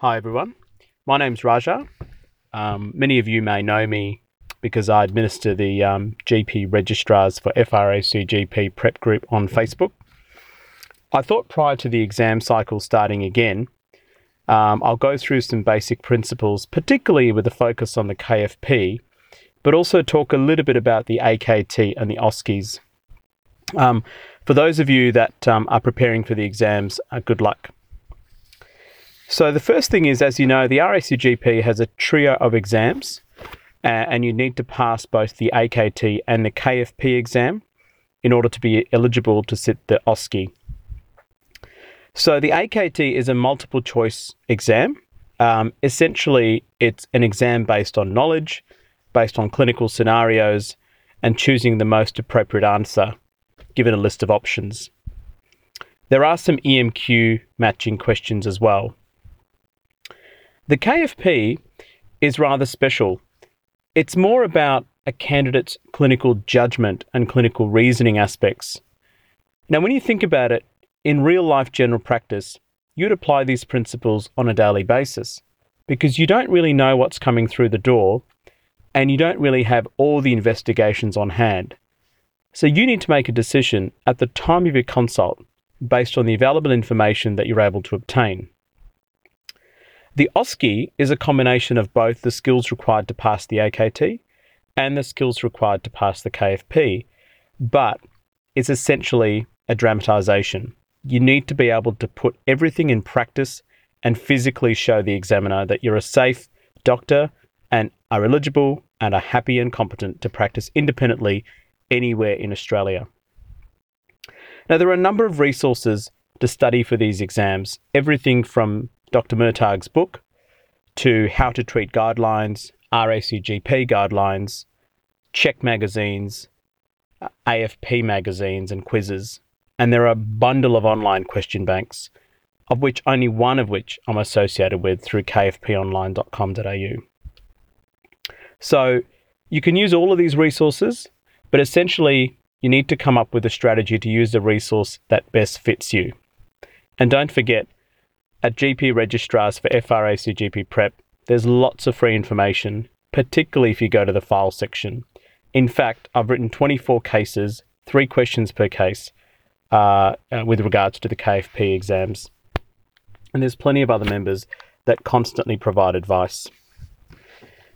Hi, everyone. My name's Raja. Um, many of you may know me because I administer the um, GP registrars for FRACGP Prep Group on Facebook. I thought prior to the exam cycle starting again, um, I'll go through some basic principles, particularly with a focus on the KFP, but also talk a little bit about the AKT and the OSCEs. Um, for those of you that um, are preparing for the exams, uh, good luck. So, the first thing is, as you know, the RACGP has a trio of exams, uh, and you need to pass both the AKT and the KFP exam in order to be eligible to sit the OSCE. So, the AKT is a multiple choice exam. Um, essentially, it's an exam based on knowledge, based on clinical scenarios, and choosing the most appropriate answer given a list of options. There are some EMQ matching questions as well. The KFP is rather special. It's more about a candidate's clinical judgment and clinical reasoning aspects. Now, when you think about it, in real life general practice, you'd apply these principles on a daily basis because you don't really know what's coming through the door and you don't really have all the investigations on hand. So you need to make a decision at the time of your consult based on the available information that you're able to obtain. The OSCE is a combination of both the skills required to pass the AKT and the skills required to pass the KFP, but it's essentially a dramatisation. You need to be able to put everything in practice and physically show the examiner that you're a safe doctor and are eligible and are happy and competent to practice independently anywhere in Australia. Now, there are a number of resources to study for these exams, everything from Dr. Murtagh's book to how to treat guidelines, RACGP guidelines, CHEK magazines, AFP magazines, and quizzes. And there are a bundle of online question banks, of which only one of which I'm associated with through kfponline.com.au. So you can use all of these resources, but essentially you need to come up with a strategy to use the resource that best fits you. And don't forget, at GP registrars for FRACGP Prep, there's lots of free information, particularly if you go to the file section. In fact, I've written 24 cases, three questions per case, uh, uh, with regards to the KFP exams. And there's plenty of other members that constantly provide advice.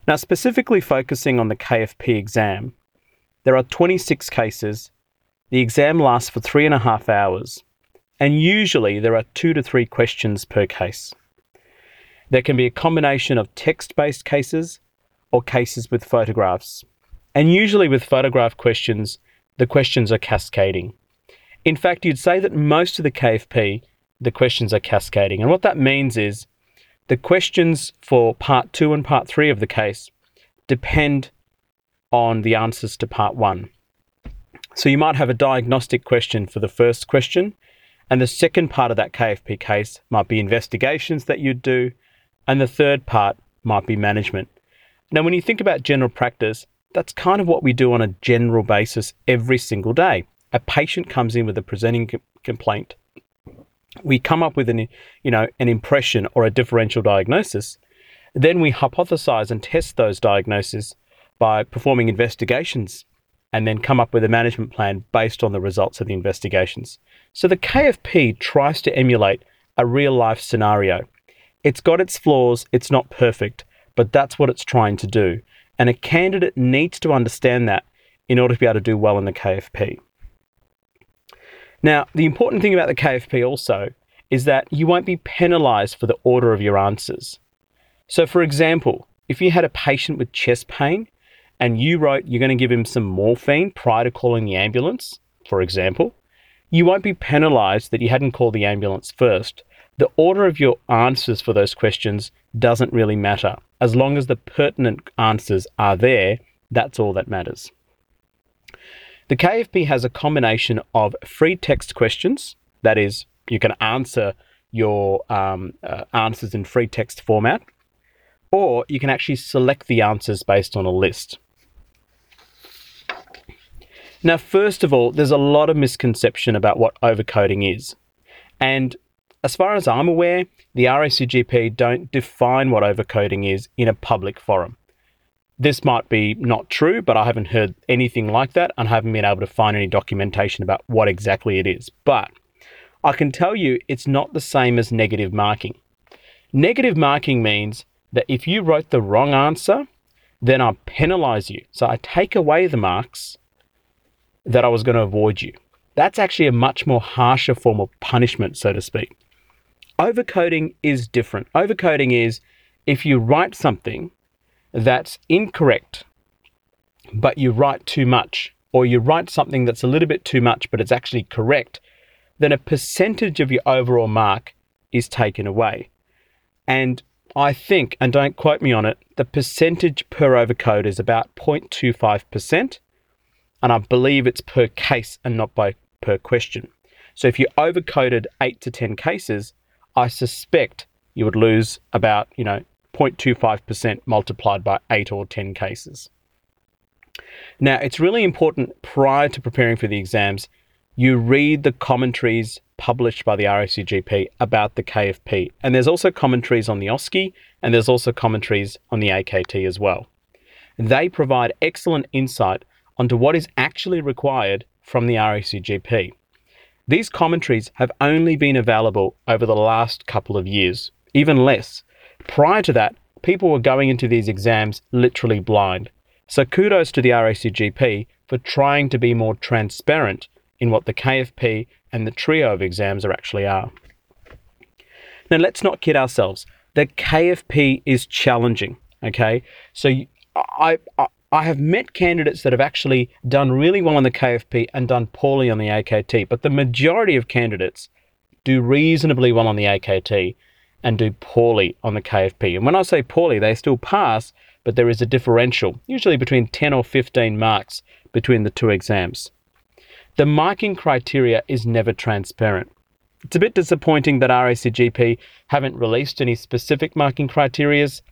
Now, specifically focusing on the KFP exam, there are 26 cases. The exam lasts for three and a half hours and usually there are two to three questions per case. There can be a combination of text based cases or cases with photographs. And usually with photograph questions, the questions are cascading. In fact, you'd say that most of the KFP, the questions are cascading. And what that means is the questions for part two and part three of the case depend on the answers to part one. So you might have a diagnostic question for the first question, and the second part of that KFP case might be investigations that you'd do. And the third part might be management. Now, when you think about general practice, that's kind of what we do on a general basis every single day. A patient comes in with a presenting com- complaint. We come up with an, you know, an impression or a differential diagnosis. Then we hypothesize and test those diagnoses by performing investigations and then come up with a management plan based on the results of the investigations. So the KFP tries to emulate a real life scenario. It's got its flaws, it's not perfect, but that's what it's trying to do. And a candidate needs to understand that in order to be able to do well in the KFP. Now, the important thing about the KFP also is that you won't be penalised for the order of your answers. So, for example, if you had a patient with chest pain and you wrote you're going to give him some morphine prior to calling the ambulance, for example, you won't be penalized that you hadn't called the ambulance first. The order of your answers for those questions doesn't really matter. As long as the pertinent answers are there, that's all that matters. The KFP has a combination of free text questions, that is, you can answer your um, uh, answers in free text format, or you can actually select the answers based on a list. Now, first of all, there's a lot of misconception about what overcoding is. And as far as I'm aware, the RACGP don't define what overcoding is in a public forum. This might be not true, but I haven't heard anything like that and haven't been able to find any documentation about what exactly it is. But I can tell you it's not the same as negative marking. Negative marking means that if you wrote the wrong answer, then I penalize you. So I take away the marks that I was going to avoid you. That's actually a much more harsher form of punishment, so to speak. Overcoding is different. Overcoding is if you write something that's incorrect, but you write too much, or you write something that's a little bit too much, but it's actually correct, then a percentage of your overall mark is taken away. And I think, and don't quote me on it, the percentage per overcode is about 0.25%. And I believe it's per case and not by per question. So if you overcoded eight to 10 cases, I suspect you would lose about, you know, 0.25% multiplied by 8 or 10 cases. Now, it's really important prior to preparing for the exams, you read the commentaries published by the RACGP about the KFP. And there's also commentaries on the OSCE and there's also commentaries on the AKT as well. They provide excellent insight onto what is actually required from the RACGP. These commentaries have only been available over the last couple of years, even less, Prior to that, people were going into these exams literally blind. So kudos to the RACGP for trying to be more transparent in what the KFP and the trio of exams are actually are. Now let's not kid ourselves. The KFP is challenging. Okay, so I, I I have met candidates that have actually done really well on the KFP and done poorly on the AKT, but the majority of candidates do reasonably well on the AKT and do poorly on the KFP. And when I say poorly, they still pass, but there is a differential, usually between 10 or 15 marks between the two exams. The marking criteria is never transparent. It's a bit disappointing that RACGP haven't released any specific marking criterias,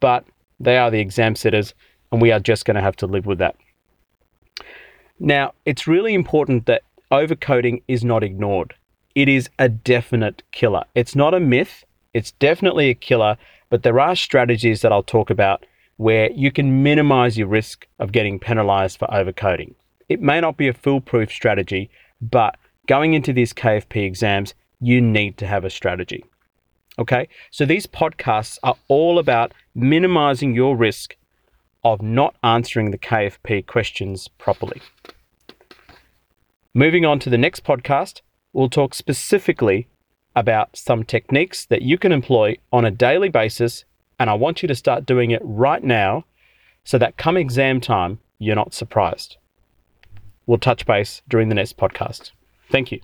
but they are the exam setters, and we are just going to have to live with that. Now, it's really important that overcoding is not ignored. It is a definite killer. It's not a myth, it's definitely a killer, but there are strategies that I'll talk about where you can minimize your risk of getting penalized for overcoding. It may not be a foolproof strategy, but going into these KFP exams, you need to have a strategy. Okay, so these podcasts are all about minimizing your risk of not answering the KFP questions properly. Moving on to the next podcast, we'll talk specifically about some techniques that you can employ on a daily basis. And I want you to start doing it right now so that come exam time, you're not surprised. We'll touch base during the next podcast. Thank you.